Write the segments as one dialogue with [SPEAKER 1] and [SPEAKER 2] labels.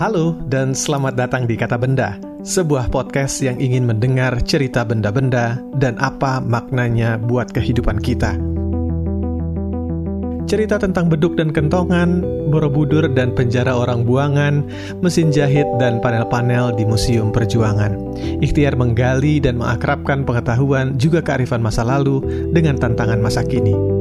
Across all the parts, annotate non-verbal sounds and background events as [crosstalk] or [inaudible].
[SPEAKER 1] Halo dan selamat datang di Kata Benda, sebuah podcast yang ingin mendengar cerita benda-benda dan apa maknanya buat kehidupan kita. Cerita tentang beduk dan kentongan, borobudur dan penjara orang buangan, mesin jahit dan panel-panel di Museum Perjuangan. Ikhtiar menggali dan mengakrabkan pengetahuan juga kearifan masa lalu dengan tantangan masa kini.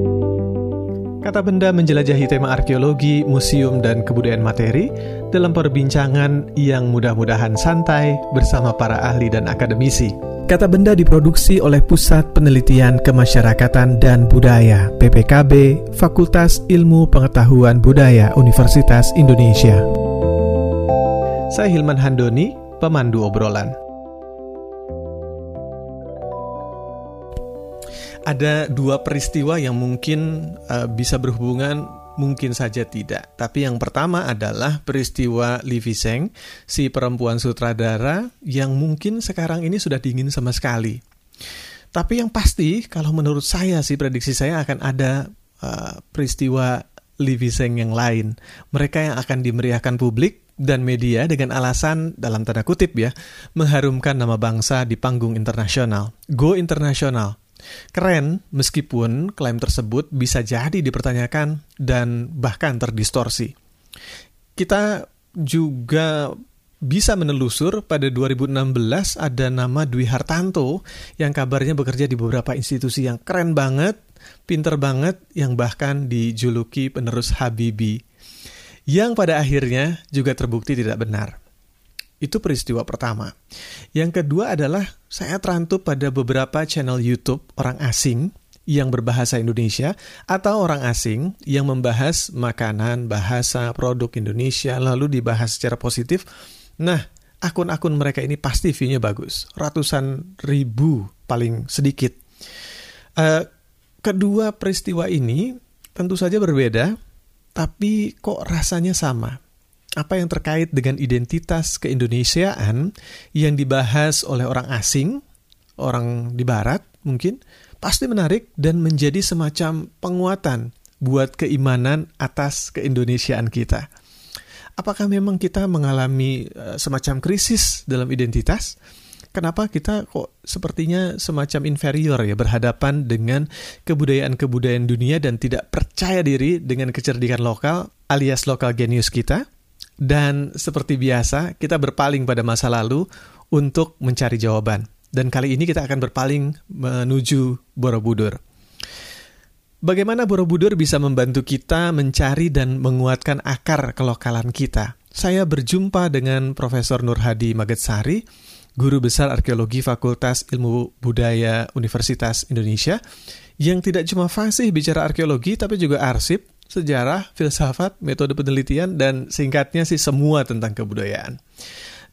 [SPEAKER 1] Kata benda menjelajahi tema arkeologi, museum, dan kebudayaan materi dalam perbincangan yang mudah-mudahan santai bersama para ahli dan akademisi. Kata benda diproduksi oleh Pusat Penelitian Kemasyarakatan dan Budaya PPKB Fakultas Ilmu Pengetahuan Budaya Universitas Indonesia. Saya Hilman Handoni, pemandu obrolan. Ada dua peristiwa yang mungkin uh, bisa berhubungan mungkin saja tidak. Tapi yang pertama adalah peristiwa Livi Seng, si perempuan sutradara yang mungkin sekarang ini sudah dingin sama sekali. Tapi yang pasti, kalau menurut saya sih prediksi saya akan ada uh, peristiwa Livi Seng yang lain. Mereka yang akan dimeriahkan publik dan media dengan alasan dalam tanda kutip ya, mengharumkan nama bangsa di panggung internasional. Go internasional. Keren, meskipun klaim tersebut bisa jadi dipertanyakan dan bahkan terdistorsi. Kita juga bisa menelusur pada 2016 ada nama Dwi Hartanto yang kabarnya bekerja di beberapa institusi yang keren banget, pinter banget, yang bahkan dijuluki penerus Habibi. Yang pada akhirnya juga terbukti tidak benar. Itu peristiwa pertama. Yang kedua adalah saya terantup pada beberapa channel YouTube orang asing yang berbahasa Indonesia atau orang asing yang membahas makanan, bahasa, produk Indonesia lalu dibahas secara positif. Nah, akun-akun mereka ini pasti view-nya bagus. Ratusan ribu paling sedikit. Uh, kedua peristiwa ini tentu saja berbeda, tapi kok rasanya sama apa yang terkait dengan identitas keindonesiaan yang dibahas oleh orang asing, orang di barat mungkin, pasti menarik dan menjadi semacam penguatan buat keimanan atas keindonesiaan kita. Apakah memang kita mengalami eh, semacam krisis dalam identitas? Kenapa kita kok sepertinya semacam inferior ya berhadapan dengan kebudayaan-kebudayaan dunia dan tidak percaya diri dengan kecerdikan lokal alias lokal genius kita? Dan seperti biasa, kita berpaling pada masa lalu untuk mencari jawaban. Dan kali ini kita akan berpaling menuju Borobudur. Bagaimana Borobudur bisa membantu kita mencari dan menguatkan akar kelokalan kita? Saya berjumpa dengan Profesor Nur Hadi Magetsari, Guru Besar Arkeologi Fakultas Ilmu Budaya Universitas Indonesia, yang tidak cuma fasih bicara arkeologi tapi juga arsip, sejarah, filsafat, metode penelitian, dan singkatnya sih semua tentang kebudayaan.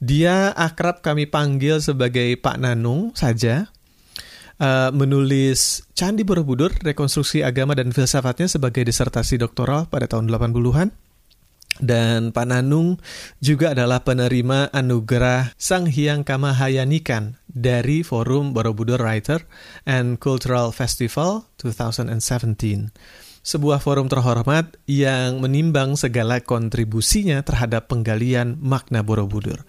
[SPEAKER 1] Dia akrab kami panggil sebagai Pak Nanung saja, uh, menulis Candi Borobudur, Rekonstruksi Agama dan Filsafatnya sebagai disertasi doktoral pada tahun 80-an. Dan Pak Nanung juga adalah penerima anugerah Sang Hyang Kamahayanikan dari Forum Borobudur Writer and Cultural Festival 2017 sebuah forum terhormat yang menimbang segala kontribusinya terhadap penggalian makna Borobudur.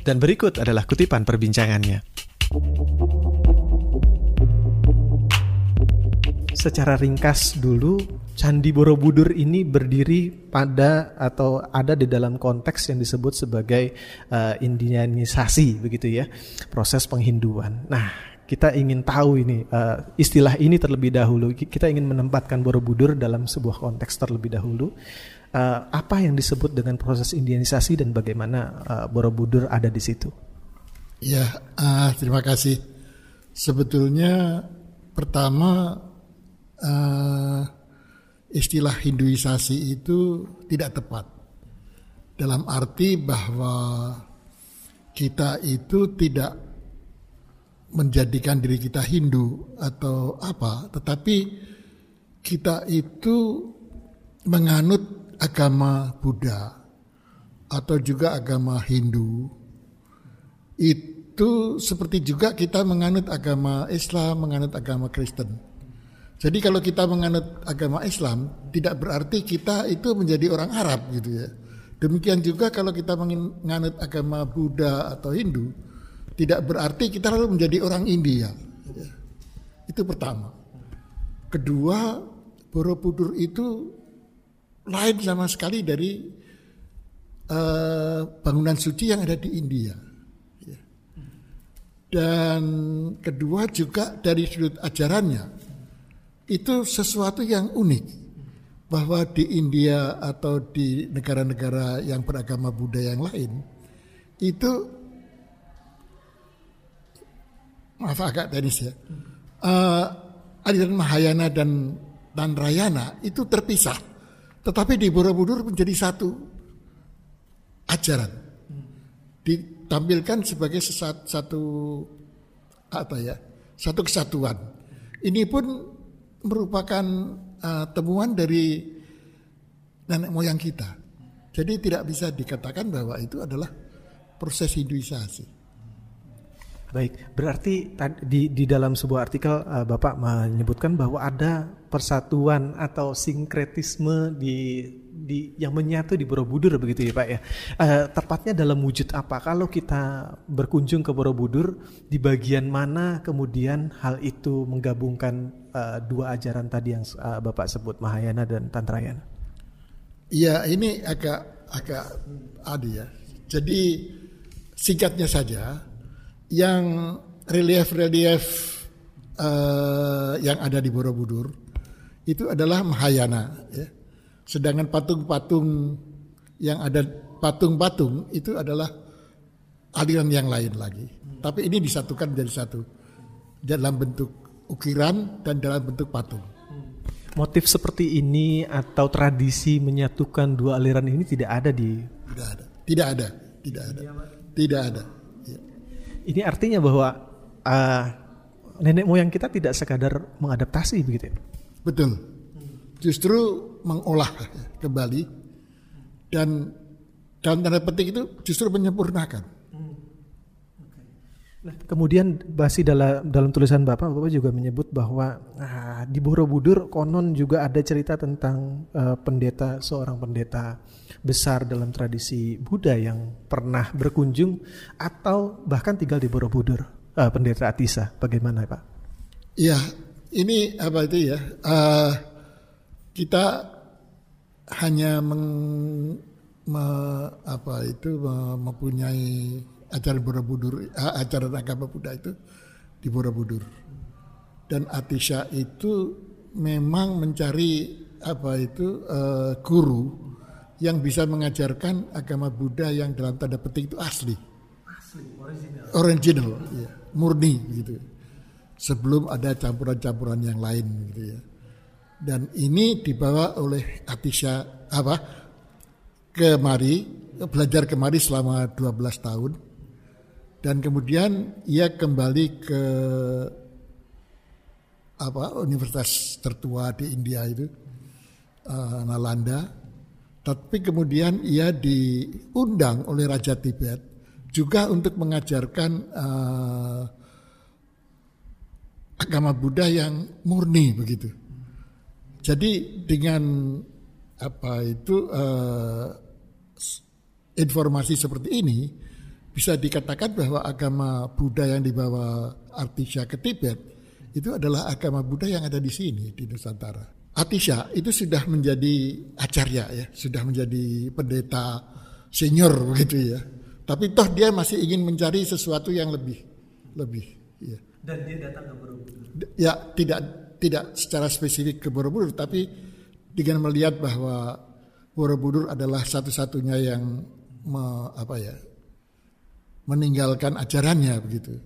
[SPEAKER 1] Dan berikut adalah kutipan perbincangannya. Secara ringkas dulu, Candi Borobudur ini berdiri pada atau ada di dalam konteks yang disebut sebagai uh, Indianisasi begitu ya, proses penghinduan. Nah, kita ingin tahu ini uh, istilah ini terlebih dahulu. Kita ingin menempatkan Borobudur dalam sebuah konteks terlebih dahulu. Uh, apa yang disebut dengan proses indianisasi dan bagaimana uh, Borobudur ada di situ?
[SPEAKER 2] Ya, uh, terima kasih. Sebetulnya pertama uh, istilah Hinduisasi itu tidak tepat dalam arti bahwa kita itu tidak menjadikan diri kita Hindu atau apa, tetapi kita itu menganut agama Buddha atau juga agama Hindu. Itu seperti juga kita menganut agama Islam, menganut agama Kristen. Jadi kalau kita menganut agama Islam tidak berarti kita itu menjadi orang Arab gitu ya. Demikian juga kalau kita menganut agama Buddha atau Hindu, tidak berarti kita lalu menjadi orang India. Itu pertama. Kedua, Borobudur itu lain sama sekali dari uh, bangunan suci yang ada di India. Dan kedua juga dari sudut ajarannya itu sesuatu yang unik bahwa di India atau di negara-negara yang beragama Buddha yang lain itu maaf agak tenis ya uh, aliran Mahayana dan dan Rayana itu terpisah tetapi di Borobudur menjadi satu ajaran ditampilkan sebagai sesat, satu apa ya satu kesatuan ini pun merupakan uh, temuan dari nenek moyang kita. Jadi tidak bisa dikatakan bahwa itu adalah proses Hinduisasi.
[SPEAKER 1] Baik, berarti di di dalam sebuah artikel uh, Bapak menyebutkan bahwa ada persatuan atau sinkretisme di di yang menyatu di Borobudur begitu ya Pak ya. Uh, tepatnya dalam wujud apa? Kalau kita berkunjung ke Borobudur, di bagian mana kemudian hal itu menggabungkan uh, dua ajaran tadi yang uh, Bapak sebut Mahayana dan Tantrayana?
[SPEAKER 2] Iya, ini agak agak ada ya. Jadi singkatnya saja yang relief-relief uh, yang ada di Borobudur itu adalah Mahayana ya. Sedangkan patung-patung yang ada patung-patung itu adalah aliran yang lain lagi. Tapi ini disatukan menjadi satu dalam bentuk ukiran dan dalam bentuk patung.
[SPEAKER 1] Motif seperti ini atau tradisi menyatukan dua aliran ini tidak ada di
[SPEAKER 2] tidak ada, tidak ada, tidak ada, tidak ada.
[SPEAKER 1] Ini artinya bahwa uh, nenek moyang kita tidak sekadar mengadaptasi begitu ya?
[SPEAKER 2] Betul. Justru mengolah kembali dan dalam tanda petik itu justru menyempurnakan.
[SPEAKER 1] Nah, kemudian masih dalam dalam tulisan Bapak, Bapak juga menyebut bahwa ah, di Borobudur konon juga ada cerita tentang uh, pendeta seorang pendeta besar dalam tradisi Buddha yang pernah berkunjung atau bahkan tinggal di Borobudur, uh, pendeta Atisa. Bagaimana, Pak?
[SPEAKER 2] Iya, ini apa itu ya? Uh, kita hanya meng, me, apa itu mempunyai ajaran Borobudur, ajaran agama Buddha itu di Borobudur. Dan Atisha itu memang mencari apa itu uh, guru yang bisa mengajarkan agama Buddha yang dalam tanda petik itu asli. Asli, original. Original, ya, murni gitu. Sebelum ada campuran-campuran yang lain gitu ya. Dan ini dibawa oleh Atisha apa? kemari belajar kemari selama 12 tahun dan kemudian ia kembali ke apa universitas tertua di India itu uh, Nalanda tapi kemudian ia diundang oleh Raja Tibet juga untuk mengajarkan uh, agama Buddha yang murni begitu. Jadi dengan apa itu uh, informasi seperti ini bisa dikatakan bahwa agama Buddha yang dibawa Artisha ke Tibet itu adalah agama Buddha yang ada di sini di Nusantara. Artisha itu sudah menjadi acarya ya, sudah menjadi pendeta senior begitu ya. Tapi toh dia masih ingin mencari sesuatu yang lebih lebih ya.
[SPEAKER 1] Dan dia datang ke Borobudur.
[SPEAKER 2] Ya, tidak tidak secara spesifik ke Borobudur tapi dengan melihat bahwa Borobudur adalah satu-satunya yang me, apa ya meninggalkan ajarannya begitu.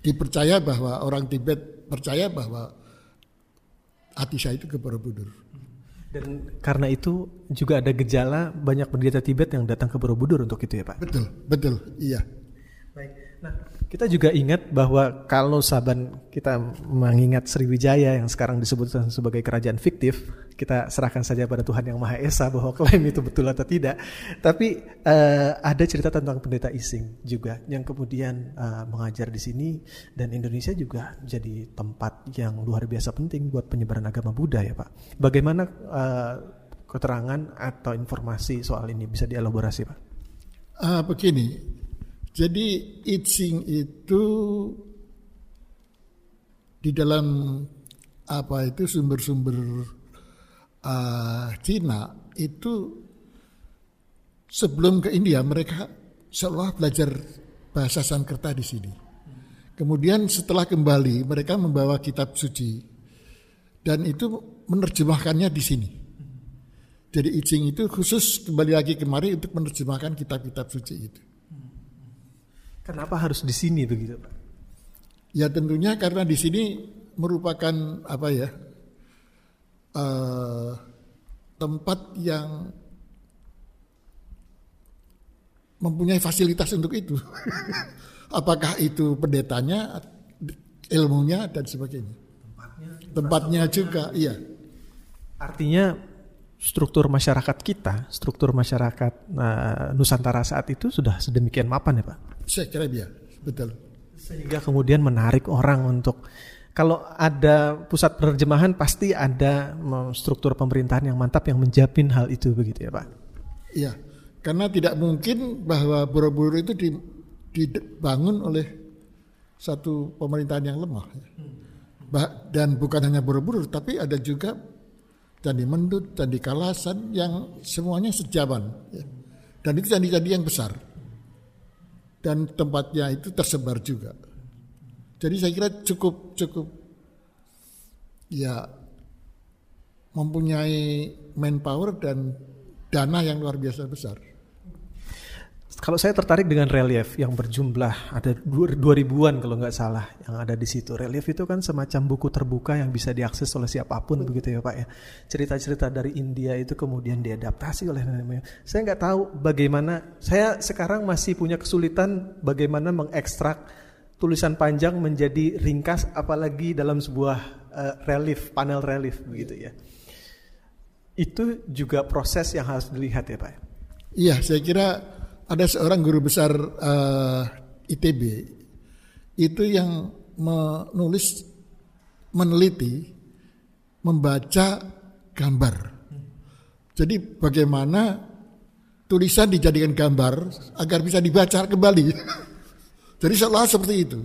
[SPEAKER 2] Dipercaya bahwa orang Tibet percaya bahwa Atisha itu ke Borobudur.
[SPEAKER 1] Dan karena itu juga ada gejala banyak pendeta Tibet yang datang ke Borobudur untuk itu ya Pak?
[SPEAKER 2] Betul, betul, iya.
[SPEAKER 1] Baik. Nah, kita juga ingat bahwa kalau Saban kita mengingat Sriwijaya yang sekarang disebut sebagai kerajaan fiktif, kita serahkan saja pada Tuhan yang Maha Esa bahwa klaim itu betul atau tidak. Tapi uh, ada cerita tentang pendeta Ising juga yang kemudian uh, mengajar di sini dan Indonesia juga jadi tempat yang luar biasa penting buat penyebaran agama Buddha ya Pak. Bagaimana uh, keterangan atau informasi soal ini bisa dielaborasi Pak?
[SPEAKER 2] Uh, begini, jadi I Ching itu di dalam apa itu sumber-sumber uh, Cina itu sebelum ke India mereka seolah belajar bahasa Sanskerta di sini. Kemudian setelah kembali mereka membawa kitab suci dan itu menerjemahkannya di sini. Jadi Icing itu khusus kembali lagi kemari untuk menerjemahkan kitab-kitab suci itu.
[SPEAKER 1] Kenapa harus di sini begitu, Pak?
[SPEAKER 2] Ya tentunya karena di sini merupakan apa ya uh, tempat yang mempunyai fasilitas untuk itu. [laughs] Apakah itu pendetanya, ilmunya dan sebagainya. Tempatnya, Tempatnya juga, iya.
[SPEAKER 1] Artinya struktur masyarakat kita, struktur masyarakat uh, Nusantara saat itu sudah sedemikian mapan ya Pak?
[SPEAKER 2] Saya kira iya, betul.
[SPEAKER 1] Sehingga kemudian menarik orang untuk kalau ada pusat penerjemahan pasti ada struktur pemerintahan yang mantap yang menjamin hal itu begitu ya Pak?
[SPEAKER 2] Iya. Karena tidak mungkin bahwa Borobudur itu dibangun oleh satu pemerintahan yang lemah. Dan bukan hanya Borobudur, tapi ada juga Candi Mendut, Candi Kalasan yang semuanya sejaman. Dan itu candi-candi yang besar. Dan tempatnya itu tersebar juga. Jadi saya kira cukup cukup ya mempunyai manpower dan dana yang luar biasa besar.
[SPEAKER 1] Kalau saya tertarik dengan relief yang berjumlah ada dua ribuan kalau nggak salah yang ada di situ. Relief itu kan semacam buku terbuka yang bisa diakses oleh siapa pun begitu ya Pak ya. Cerita-cerita dari India itu kemudian diadaptasi oleh moyang. Saya nggak tahu bagaimana. Saya sekarang masih punya kesulitan bagaimana mengekstrak tulisan panjang menjadi ringkas, apalagi dalam sebuah uh, relief, panel relief begitu ya. Itu juga proses yang harus dilihat ya Pak.
[SPEAKER 2] Iya, saya kira ada seorang guru besar uh, eh, ITB itu yang menulis meneliti membaca gambar. Jadi bagaimana tulisan dijadikan gambar agar bisa dibaca kembali. [laughs] Jadi seolah seperti itu.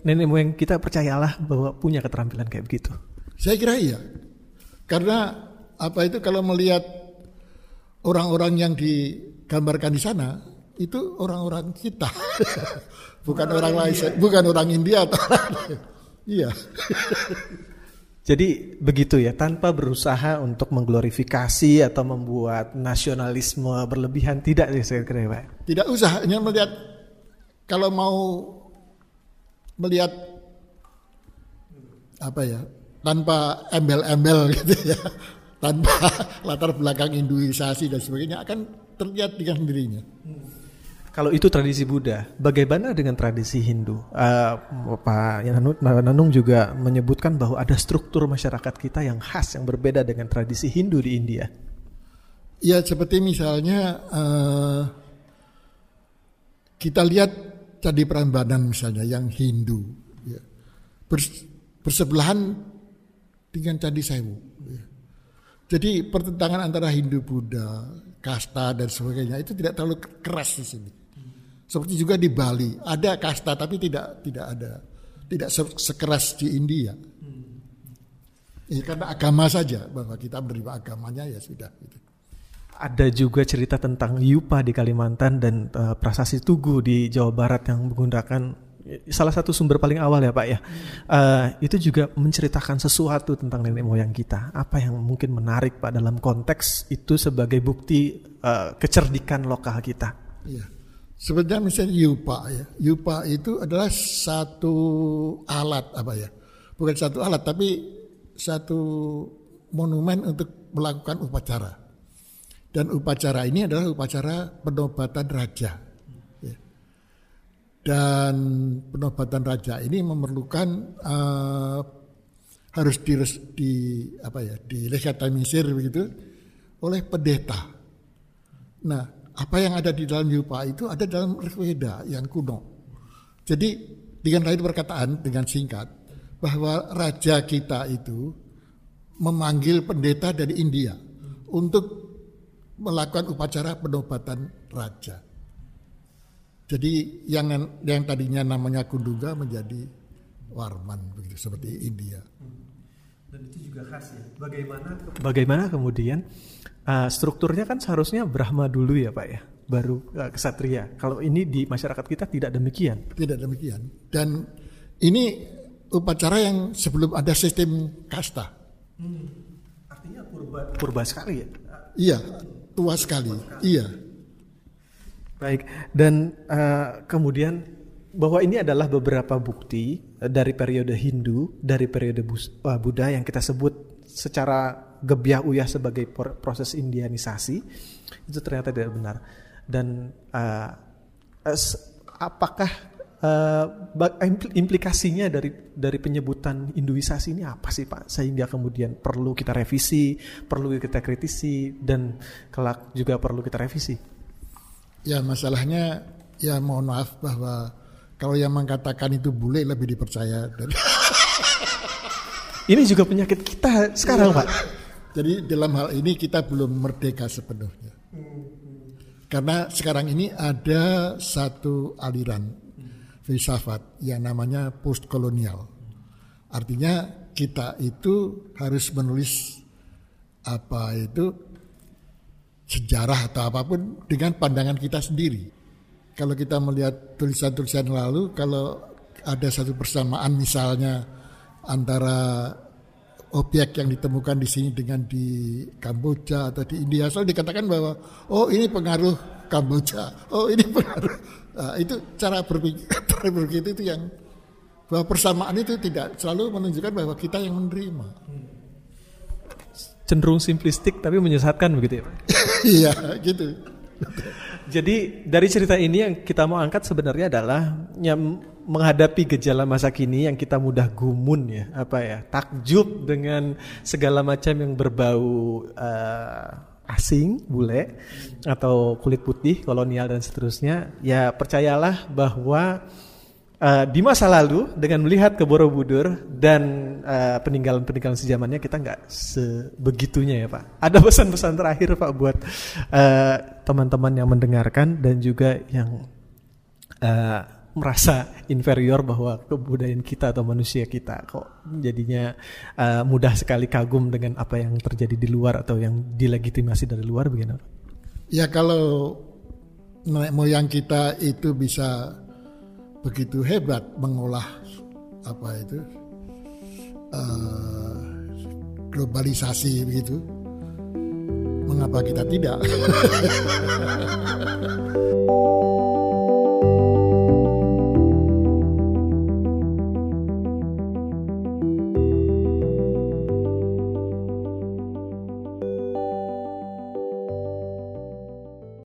[SPEAKER 1] nenek moyang kita percayalah bahwa punya keterampilan kayak begitu.
[SPEAKER 2] Saya kira iya. Karena apa itu kalau melihat orang-orang yang digambarkan di sana itu orang-orang kita, [laughs] bukan orang, orang lain, bukan orang India atau orang lain. Iya.
[SPEAKER 1] Jadi begitu ya, tanpa berusaha untuk mengglorifikasi atau membuat nasionalisme berlebihan tidak ya saya kira Pak.
[SPEAKER 2] Tidak usah, hanya melihat kalau mau melihat apa ya, tanpa embel-embel [laughs] gitu ya tanpa [laughs] latar belakang Hinduisasi dan sebagainya akan terlihat dengan sendirinya.
[SPEAKER 1] Kalau itu tradisi Buddha, bagaimana dengan tradisi Hindu? Uh, Pak Nanung juga menyebutkan bahwa ada struktur masyarakat kita yang khas, yang berbeda dengan tradisi Hindu di India.
[SPEAKER 2] Ya, seperti misalnya uh, kita lihat Candi Prambanan misalnya yang Hindu, ya, bersebelahan dengan Candi Sewu. Ya. Jadi pertentangan antara Hindu Buddha, kasta dan sebagainya itu tidak terlalu keras di sini. Seperti juga di Bali ada kasta tapi tidak tidak ada tidak sekeras di India. Ya, karena agama saja bahwa kita menerima agamanya ya sudah. Gitu.
[SPEAKER 1] Ada juga cerita tentang Yupa di Kalimantan dan uh, prasasti Tugu di Jawa Barat yang menggunakan salah satu sumber paling awal ya Pak ya. Uh, itu juga menceritakan sesuatu tentang nenek moyang kita. Apa yang mungkin menarik Pak dalam konteks itu sebagai bukti uh, kecerdikan lokal kita.
[SPEAKER 2] Iya. Sebenarnya misalnya yupa ya. Yupa itu adalah satu alat apa ya? Bukan satu alat tapi satu monumen untuk melakukan upacara. Dan upacara ini adalah upacara penobatan raja dan penobatan raja ini memerlukan uh, harus di, di apa ya dilegitimisir begitu oleh pendeta. Nah, apa yang ada di dalam Yupa itu ada dalam Rigveda yang kuno. Jadi dengan lain perkataan dengan singkat bahwa raja kita itu memanggil pendeta dari India untuk melakukan upacara penobatan raja. Jadi yang yang tadinya namanya Kundunga menjadi Warman begitu seperti India.
[SPEAKER 1] Dan itu juga khas ya. Bagaimana bagaimana kemudian uh, strukturnya kan seharusnya Brahma dulu ya Pak ya, baru uh, kesatria. Kalau ini di masyarakat kita tidak demikian.
[SPEAKER 2] Tidak demikian. Dan ini upacara yang sebelum ada sistem kasta. Hmm.
[SPEAKER 1] Artinya purba purba sekali ya.
[SPEAKER 2] Iya, tua sekali. Iya.
[SPEAKER 1] Baik. Dan uh, kemudian bahwa ini adalah beberapa bukti dari periode Hindu, dari periode uh, Buddha yang kita sebut secara gebiah uyah sebagai proses indianisasi itu ternyata tidak benar. Dan uh, apakah uh, implikasinya dari dari penyebutan Hinduisasi ini apa sih Pak? Sehingga kemudian perlu kita revisi, perlu kita kritisi dan kelak juga perlu kita revisi.
[SPEAKER 2] Ya masalahnya ya mohon maaf bahwa kalau yang mengatakan itu bule lebih dipercaya. Dari...
[SPEAKER 1] ini juga penyakit kita sekarang, Pak.
[SPEAKER 2] Jadi dalam hal ini kita belum merdeka sepenuhnya. Karena sekarang ini ada satu aliran filsafat yang namanya postkolonial. Artinya kita itu harus menulis apa itu sejarah atau apa pun dengan pandangan kita sendiri kalau kita melihat tulisan-tulisan lalu, kalau ada satu persamaan misalnya antara objek yang ditemukan di sini dengan di Kamboja atau di India, selalu dikatakan bahwa oh ini pengaruh Kamboja, oh ini pengaruh. Nah, itu cara berpikir, [laughs] berpikir itu yang bahwa persamaan itu tidak selalu menunjukkan bahwa kita yang menerima.
[SPEAKER 1] Cenderung simplistik tapi menyesatkan begitu ya [laughs]
[SPEAKER 2] Iya gitu.
[SPEAKER 1] Jadi dari cerita ini yang kita mau angkat sebenarnya adalah yang menghadapi gejala masa kini yang kita mudah gumun ya, apa ya, takjub dengan segala macam yang berbau uh, asing, bule atau kulit putih, kolonial dan seterusnya. Ya percayalah bahwa uh, di masa lalu dengan melihat ke Borobudur dan uh, peninggalan-peninggalan sejamannya kita nggak sebegitunya ya Pak. Ada pesan-pesan terakhir Pak buat uh, teman-teman yang mendengarkan dan juga yang uh, merasa inferior bahwa kebudayaan kita atau manusia kita kok jadinya uh, mudah sekali kagum dengan apa yang terjadi di luar atau yang dilegitimasi dari luar bagaimana?
[SPEAKER 2] Ya kalau nenek moyang kita itu bisa begitu hebat mengolah apa itu uh, globalisasi begitu mengapa kita tidak [laughs]